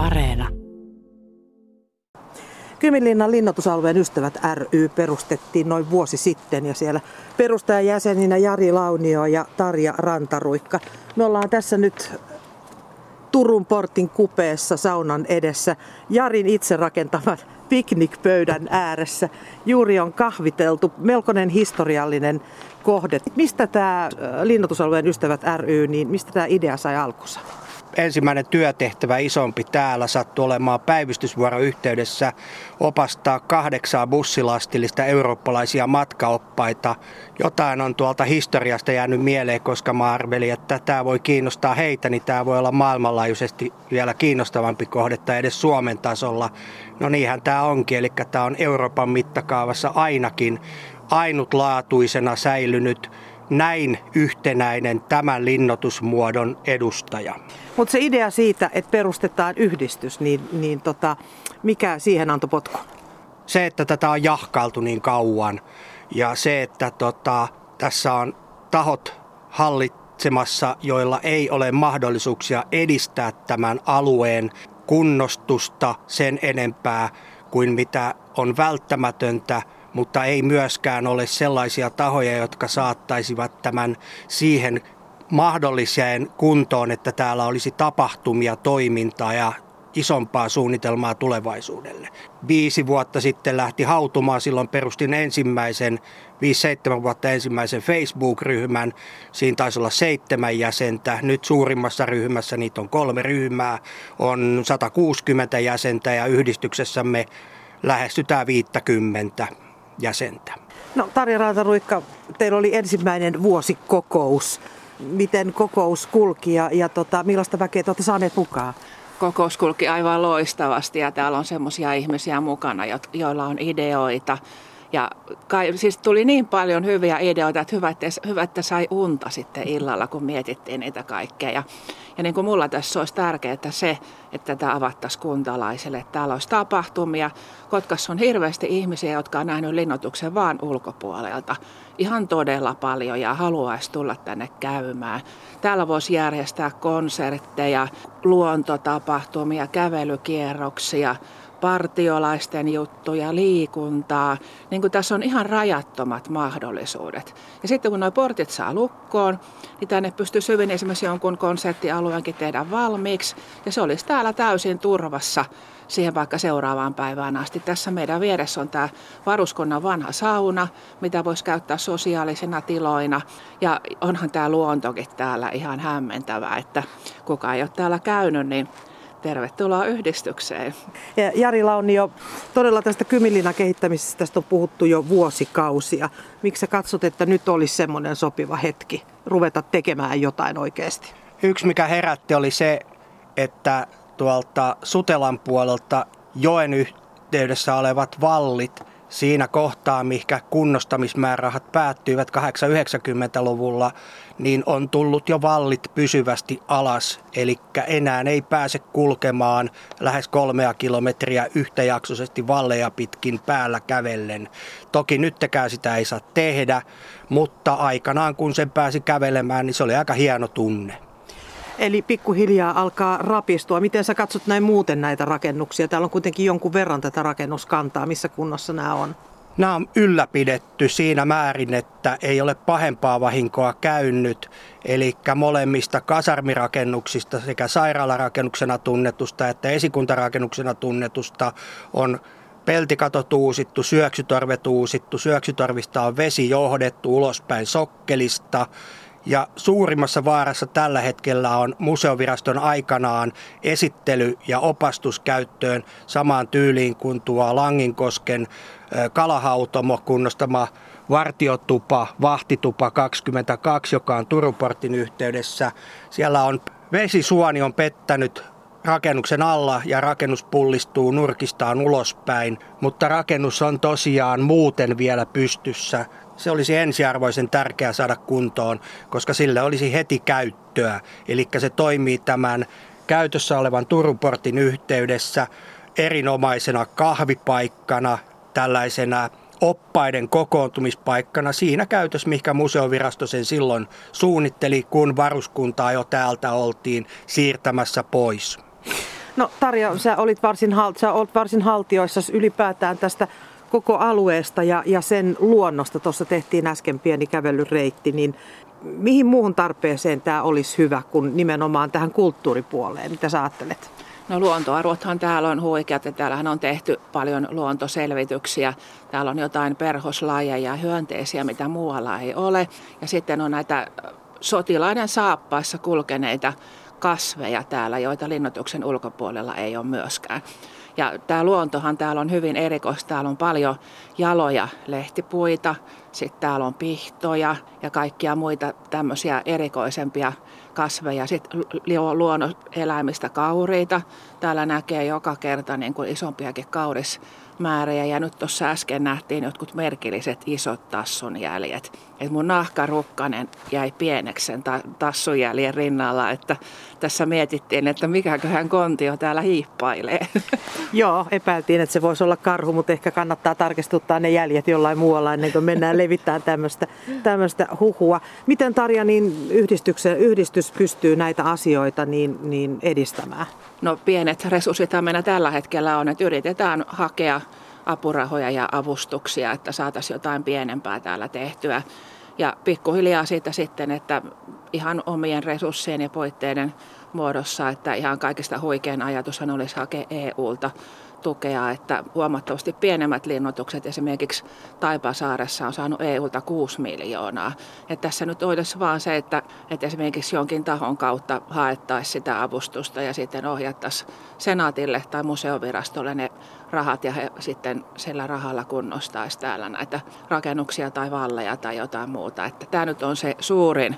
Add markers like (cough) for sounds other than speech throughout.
Areena. Kyminlinnan linnoitusalueen ystävät ry perustettiin noin vuosi sitten ja siellä perustajajäseninä Jari Launio ja Tarja Rantaruikka. Me ollaan tässä nyt Turun portin kupeessa saunan edessä Jarin itse rakentaman piknikpöydän ääressä. Juuri on kahviteltu, melkoinen historiallinen kohde. Mistä tämä linnoitusalueen ystävät ry, niin mistä tämä idea sai alkunsa? Ensimmäinen työtehtävä isompi täällä sattui olemaan päivystysvuoron yhteydessä opastaa kahdeksaa bussilastillista eurooppalaisia matkaoppaita. Jotain on tuolta historiasta jäänyt mieleen, koska mä arvelin, että tämä voi kiinnostaa heitä, niin tämä voi olla maailmanlaajuisesti vielä kiinnostavampi kohdetta edes Suomen tasolla. No niinhän tämä onkin, eli tämä on Euroopan mittakaavassa ainakin ainutlaatuisena säilynyt näin yhtenäinen tämän linnoitusmuodon edustaja. Mutta se idea siitä, että perustetaan yhdistys, niin, niin tota, mikä siihen antoi potku? Se, että tätä on jahkailtu niin kauan ja se, että tota, tässä on tahot hallitsemassa, joilla ei ole mahdollisuuksia edistää tämän alueen kunnostusta sen enempää kuin mitä on välttämätöntä, mutta ei myöskään ole sellaisia tahoja, jotka saattaisivat tämän siihen mahdolliseen kuntoon, että täällä olisi tapahtumia, toimintaa ja isompaa suunnitelmaa tulevaisuudelle. Viisi vuotta sitten lähti hautumaan, silloin perustin ensimmäisen, viisi seitsemän vuotta ensimmäisen Facebook-ryhmän. Siinä taisi olla seitsemän jäsentä. Nyt suurimmassa ryhmässä niitä on kolme ryhmää, on 160 jäsentä ja yhdistyksessämme lähestytään 50 jäsentä. No Tarja Raataruikka, teillä oli ensimmäinen vuosikokous miten kokous kulki ja, ja tota, millaista väkeä te olette saaneet mukaan? Kokous kulki aivan loistavasti ja täällä on semmoisia ihmisiä mukana, joilla on ideoita. Ja kai, siis tuli niin paljon hyviä ideoita, että hyvä, että, hyvä, että sai unta sitten illalla, kun mietittiin niitä kaikkea. Ja, ja niin kuin mulla tässä olisi tärkeää se, että tämä avattaisiin kuntalaisille, että täällä olisi tapahtumia. Kotkassa on hirveästi ihmisiä, jotka on nähnyt linnoituksen vaan ulkopuolelta. Ihan todella paljon ja haluaisi tulla tänne käymään. Täällä voisi järjestää konsertteja, luontotapahtumia, kävelykierroksia, partiolaisten juttuja, liikuntaa. Niin kuin tässä on ihan rajattomat mahdollisuudet. Ja sitten kun nuo portit saa lukkoon, niin tänne pystyy hyvin esimerkiksi jonkun konserttialueenkin tehdä valmiiksi. Ja se olisi täällä täysin turvassa siihen vaikka seuraavaan päivään asti. Tässä meidän vieressä on tämä varuskunnan vanha sauna, mitä voisi käyttää sosiaalisena tiloina. Ja onhan tämä luontokin täällä ihan hämmentävää, että kuka ei ole täällä käynyt, niin Tervetuloa yhdistykseen. Ja Jari Launio, todella tästä Kyminlinan kehittämisestä tästä on puhuttu jo vuosikausia. Miksi sä katsot, että nyt olisi semmoinen sopiva hetki ruveta tekemään jotain oikeasti? Yksi mikä herätti oli se, että tuolta Sutelan puolelta joen yhteydessä olevat vallit siinä kohtaa, mikä kunnostamismäärärahat päättyivät 890-luvulla, niin on tullut jo vallit pysyvästi alas. Eli enää ei pääse kulkemaan lähes kolmea kilometriä yhtäjaksoisesti valleja pitkin päällä kävellen. Toki nyttekään sitä ei saa tehdä, mutta aikanaan kun sen pääsi kävelemään, niin se oli aika hieno tunne. Eli pikkuhiljaa alkaa rapistua. Miten sä katsot näin muuten näitä rakennuksia? Täällä on kuitenkin jonkun verran tätä rakennuskantaa. Missä kunnossa nämä on? Nämä on ylläpidetty siinä määrin, että ei ole pahempaa vahinkoa käynyt. Eli molemmista kasarmirakennuksista sekä sairaalarakennuksena tunnetusta että esikuntarakennuksena tunnetusta on peltikatot uusittu, syöksytorvet uusittu, syöksytorvista on vesi johdettu ulospäin sokkelista suurimmassa vaarassa tällä hetkellä on museoviraston aikanaan esittely- ja opastus käyttöön samaan tyyliin kuin tuo Langinkosken kalahautomo kunnostama vartiotupa, vahtitupa 22, joka on Turuportin yhteydessä. Siellä on vesisuoni on pettänyt rakennuksen alla ja rakennus pullistuu nurkistaan ulospäin, mutta rakennus on tosiaan muuten vielä pystyssä se olisi ensiarvoisen tärkeää saada kuntoon, koska sille olisi heti käyttöä. Eli se toimii tämän käytössä olevan Turuportin yhteydessä erinomaisena kahvipaikkana, tällaisena oppaiden kokoontumispaikkana siinä käytössä, mikä museovirasto sen silloin suunnitteli, kun varuskuntaa jo täältä oltiin siirtämässä pois. No Tarja, sä olit varsin, sä olet varsin haltioissa ylipäätään tästä koko alueesta ja, ja sen luonnosta. Tuossa tehtiin äsken pieni kävelyreitti, niin mihin muuhun tarpeeseen tämä olisi hyvä kuin nimenomaan tähän kulttuuripuoleen? Mitä sä ajattelet? No luontoarvothan täällä on huikeat ja täällähän on tehty paljon luontoselvityksiä. Täällä on jotain perhoslajeja ja hyönteisiä, mitä muualla ei ole. Ja sitten on näitä sotilaiden saappaissa kulkeneita kasveja täällä, joita linnoituksen ulkopuolella ei ole myöskään. Ja tämä luontohan täällä on hyvin erikoista. Täällä on paljon jaloja lehtipuita, sitten täällä on pihtoja ja kaikkia muita tämmöisiä erikoisempia kasveja. Sitten luonnon eläimistä kauriita. Täällä näkee joka kerta niin kuin isompiakin kauris määriä ja nyt tuossa äsken nähtiin jotkut merkilliset isot tassun jäljet. Et mun nahkarukkanen jäi pieneksi sen ta- tassunjäljen rinnalla, että tässä mietittiin, että mikäköhän kontio täällä hiippailee. (laughs) Joo, epäiltiin, että se voisi olla karhu, mutta ehkä kannattaa tarkistuttaa ne jäljet jollain muualla ennen kuin mennään (laughs) tämmöistä, tämmöistä huhua. Miten Tarja, niin yhdistys pystyy näitä asioita niin, niin edistämään? No pienet resurssit meillä tällä hetkellä on, että yritetään hakea apurahoja ja avustuksia, että saataisiin jotain pienempää täällä tehtyä. Ja pikkuhiljaa siitä sitten, että ihan omien resurssien ja poitteiden muodossa, että ihan kaikista huikein ajatushan olisi hakea EUlta tukea, että huomattavasti pienemmät linnoitukset esimerkiksi Taipasaaressa on saanut EUlta 6 miljoonaa. Ja tässä nyt olisi vaan se, että, että esimerkiksi jonkin tahon kautta haettaisiin sitä avustusta ja sitten ohjattaisiin senaatille tai museovirastolle ne rahat ja he sitten sillä rahalla kunnostaisi täällä näitä rakennuksia tai valleja tai jotain muuta. Että tämä nyt on se suurin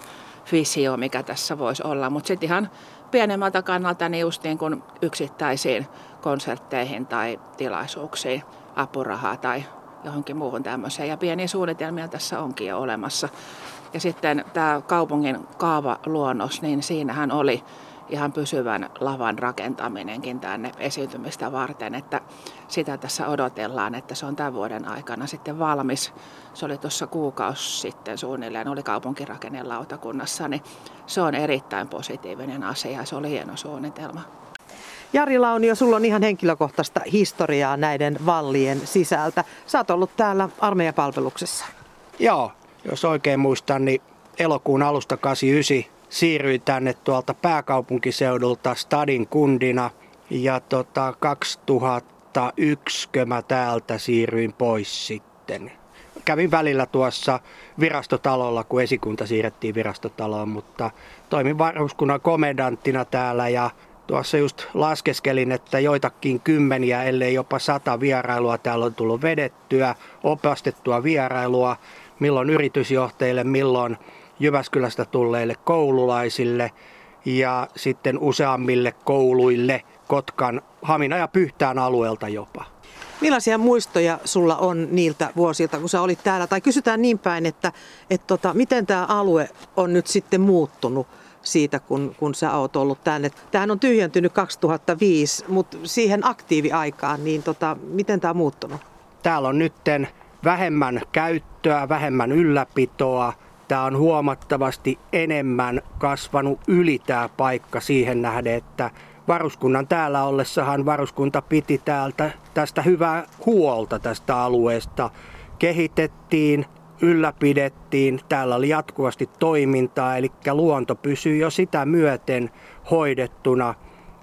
visio, mikä tässä voisi olla, mutta sitten ihan pienemmältä kannalta niin just niin kuin yksittäisiin konsertteihin tai tilaisuuksiin apurahaa tai johonkin muuhun tämmöiseen. Ja pieniä suunnitelmia tässä onkin jo olemassa. Ja sitten tämä kaupungin kaavaluonnos, niin siinähän oli ihan pysyvän lavan rakentaminenkin tänne esiintymistä varten, että sitä tässä odotellaan, että se on tämän vuoden aikana sitten valmis. Se oli tuossa kuukausi sitten suunnilleen, oli kaupunkirakennelautakunnassa, niin se on erittäin positiivinen asia ja se oli hieno suunnitelma. Jari Launio, sulla on ihan henkilökohtaista historiaa näiden vallien sisältä. Sä oot ollut täällä armeijapalveluksessa. Joo, jos oikein muistan, niin elokuun alusta 89 siirryin tänne tuolta pääkaupunkiseudulta Stadin kundina ja tota 2001 mä täältä siirryin pois sitten. Kävin välillä tuossa virastotalolla, kun esikunta siirrettiin virastotaloon, mutta toimin varuskunnan komendanttina täällä ja tuossa just laskeskelin, että joitakin kymmeniä, ellei jopa sata vierailua täällä on tullut vedettyä, opastettua vierailua, milloin yritysjohtajille, milloin Jyväskylästä tulleille koululaisille ja sitten useammille kouluille Kotkan, Hamina ja Pyhtään alueelta jopa. Millaisia muistoja sulla on niiltä vuosilta, kun sä olit täällä? Tai kysytään niin päin, että, että tota, miten tämä alue on nyt sitten muuttunut siitä, kun, kun sä oot ollut tänne. Tämähän on tyhjentynyt 2005, mutta siihen aktiiviaikaan, niin tota, miten tämä on muuttunut? Täällä on nytten vähemmän käyttöä, vähemmän ylläpitoa, tämä on huomattavasti enemmän kasvanut yli tämä paikka siihen nähden, että varuskunnan täällä ollessahan varuskunta piti täältä tästä hyvää huolta tästä alueesta. Kehitettiin, ylläpidettiin, täällä oli jatkuvasti toimintaa, eli luonto pysyy jo sitä myöten hoidettuna.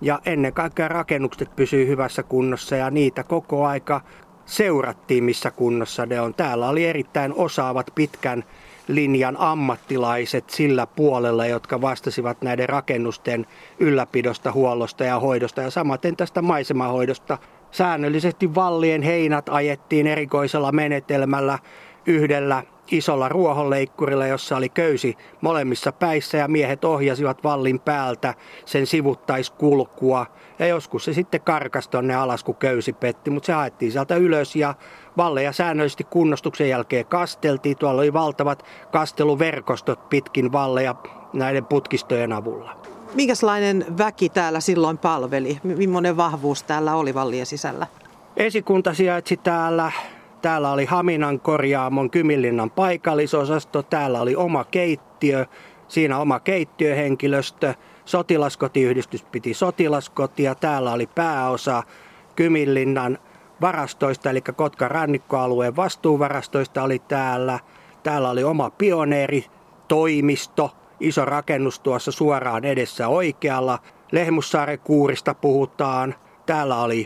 Ja ennen kaikkea rakennukset pysyy hyvässä kunnossa ja niitä koko aika seurattiin, missä kunnossa ne on. Täällä oli erittäin osaavat pitkän linjan ammattilaiset sillä puolella, jotka vastasivat näiden rakennusten ylläpidosta, huollosta ja hoidosta ja samaten tästä maisemahoidosta. Säännöllisesti vallien heinät ajettiin erikoisella menetelmällä yhdellä isolla ruohonleikkurilla, jossa oli köysi molemmissa päissä ja miehet ohjasivat vallin päältä sen sivuttaiskulkua. Ja joskus se sitten karkasi tonne alas, kun köysi petti, mutta se haettiin sieltä ylös ja valleja säännöllisesti kunnostuksen jälkeen kasteltiin. Tuolla oli valtavat kasteluverkostot pitkin valleja näiden putkistojen avulla. Minkälainen väki täällä silloin palveli? Millainen vahvuus täällä oli vallien sisällä? Esikunta sijaitsi täällä Täällä oli Haminan korjaamon Kymillinnan paikallisosasto, täällä oli oma keittiö, siinä oma keittiöhenkilöstö, sotilaskotiyhdistys piti sotilaskotia. Täällä oli pääosa Kyminlinnan varastoista, eli Kotkan rannikkoalueen vastuuvarastoista oli täällä. Täällä oli oma pioneeritoimisto, iso rakennus tuossa suoraan edessä oikealla. Lehmussaaren kuurista puhutaan. Täällä oli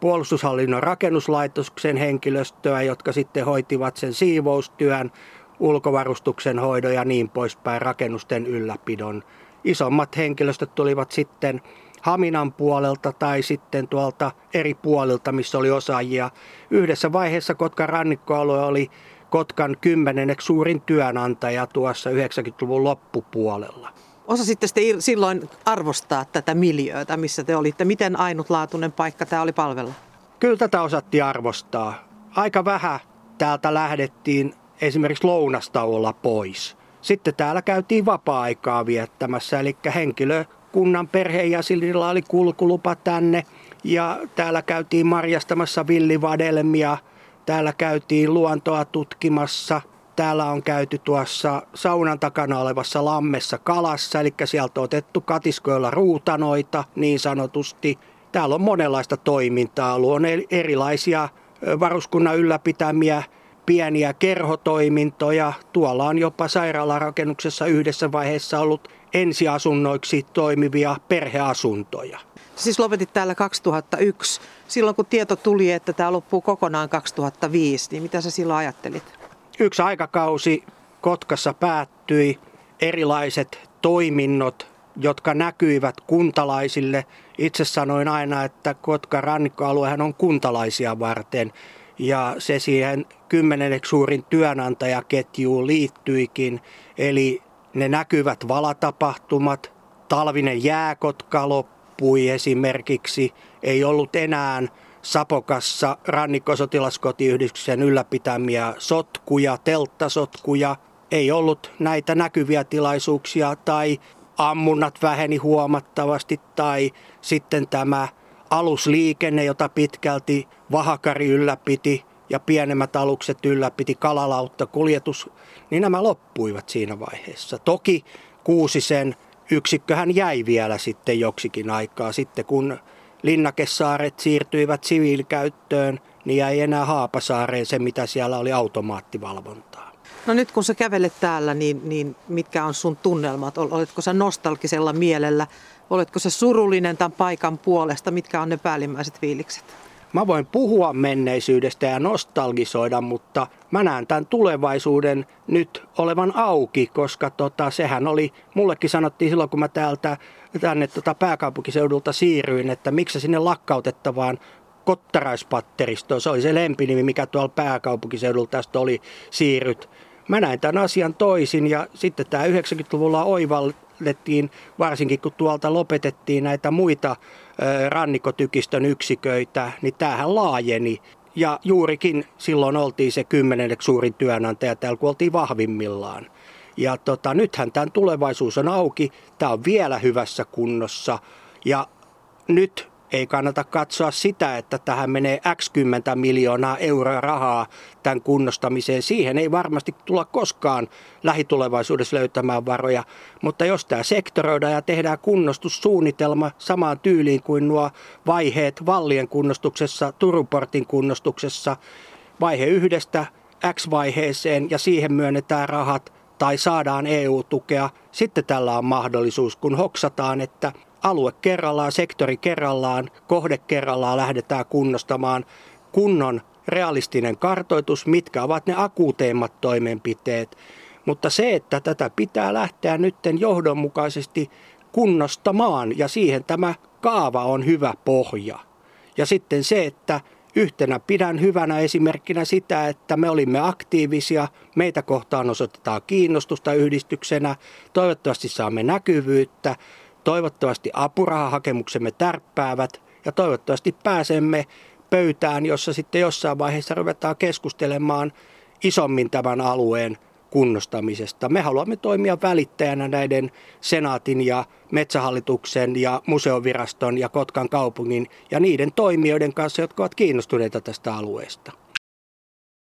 puolustushallinnon rakennuslaitoksen henkilöstöä, jotka sitten hoitivat sen siivoustyön, ulkovarustuksen hoidon ja niin poispäin rakennusten ylläpidon. Isommat henkilöstöt tulivat sitten Haminan puolelta tai sitten tuolta eri puolilta, missä oli osaajia. Yhdessä vaiheessa Kotkan rannikkoalue oli Kotkan kymmenenneksi suurin työnantaja tuossa 90-luvun loppupuolella. Osasitte sitten silloin arvostaa tätä miljöötä, missä te olitte? Miten ainutlaatuinen paikka tämä oli palvella? Kyllä tätä osattiin arvostaa. Aika vähän täältä lähdettiin esimerkiksi lounastauolla pois. Sitten täällä käytiin vapaa-aikaa viettämässä, eli henkilökunnan perheenjäsenillä oli kulkulupa tänne. Ja täällä käytiin marjastamassa villivadelmia, täällä käytiin luontoa tutkimassa – Täällä on käyty tuossa saunan takana olevassa lammessa kalassa, eli sieltä on otettu katiskoilla ruutanoita niin sanotusti. Täällä on monenlaista toimintaa, on erilaisia varuskunnan ylläpitämiä pieniä kerhotoimintoja. Tuolla on jopa sairaalarakennuksessa yhdessä vaiheessa ollut ensiasunnoiksi toimivia perheasuntoja. Siis lopetit täällä 2001. Silloin kun tieto tuli, että tämä loppuu kokonaan 2005, niin mitä sä silloin ajattelit? Yksi aikakausi Kotkassa päättyi, erilaiset toiminnot, jotka näkyivät kuntalaisille. Itse sanoin aina, että Kotkan rannikkoaluehan on kuntalaisia varten ja se siihen kymmenenneksi suurin työnantajaketjuun liittyikin. Eli ne näkyvät valatapahtumat, talvinen jääkotka loppui esimerkiksi, ei ollut enää Sapokassa rannikkosotilaskotiyhdistyksen ylläpitämiä sotkuja, telttasotkuja. Ei ollut näitä näkyviä tilaisuuksia tai ammunnat väheni huomattavasti tai sitten tämä alusliikenne, jota pitkälti Vahakari ylläpiti ja pienemmät alukset ylläpiti kalalautta kuljetus, niin nämä loppuivat siinä vaiheessa. Toki Kuusisen yksikköhän jäi vielä sitten joksikin aikaa sitten, kun linnakesaaret siirtyivät siviilikäyttöön, niin jäi enää Haapasaareen se, mitä siellä oli automaattivalvontaa. No nyt kun sä kävelet täällä, niin, niin mitkä on sun tunnelmat? Oletko sä nostalgisella mielellä? Oletko se surullinen tämän paikan puolesta? Mitkä on ne päällimmäiset fiilikset? Mä voin puhua menneisyydestä ja nostalgisoida, mutta mä näen tämän tulevaisuuden nyt olevan auki, koska tota, sehän oli, mullekin sanottiin silloin, kun mä täältä tänne tota pääkaupunkiseudulta siirryin, että miksi sinne lakkautettavaan Kottaraispatteristoon, se oli se lempinimi, mikä tuolla pääkaupunkiseudulta tästä oli siirryt. Mä näin tämän asian toisin ja sitten tämä 90-luvulla oivallettiin, varsinkin kun tuolta lopetettiin näitä muita rannikotykistön yksiköitä, niin tämähän laajeni. Ja juurikin silloin oltiin se kymmenenneksi suurin työnantaja täällä, kun oltiin vahvimmillaan. Ja tota, nythän tämän tulevaisuus on auki, tämä on vielä hyvässä kunnossa. Ja nyt ei kannata katsoa sitä, että tähän menee X 10 miljoonaa euroa rahaa tämän kunnostamiseen. Siihen ei varmasti tulla koskaan lähitulevaisuudessa löytämään varoja, mutta jos tämä sektoroidaan ja tehdään kunnostussuunnitelma samaan tyyliin kuin nuo vaiheet Vallien kunnostuksessa, Turuportin kunnostuksessa, vaihe yhdestä X-vaiheeseen ja siihen myönnetään rahat, tai saadaan EU-tukea, sitten tällä on mahdollisuus, kun hoksataan, että alue kerrallaan, sektori kerrallaan, kohde kerrallaan lähdetään kunnostamaan kunnon realistinen kartoitus, mitkä ovat ne akuuteimmat toimenpiteet. Mutta se, että tätä pitää lähteä nytten johdonmukaisesti kunnostamaan ja siihen tämä kaava on hyvä pohja. Ja sitten se, että Yhtenä pidän hyvänä esimerkkinä sitä, että me olimme aktiivisia, meitä kohtaan osoitetaan kiinnostusta yhdistyksenä, toivottavasti saamme näkyvyyttä, toivottavasti apurahahakemuksemme tärppäävät ja toivottavasti pääsemme pöytään, jossa sitten jossain vaiheessa ruvetaan keskustelemaan isommin tämän alueen kunnostamisesta. Me haluamme toimia välittäjänä näiden senaatin ja metsähallituksen ja museoviraston ja Kotkan kaupungin ja niiden toimijoiden kanssa, jotka ovat kiinnostuneita tästä alueesta.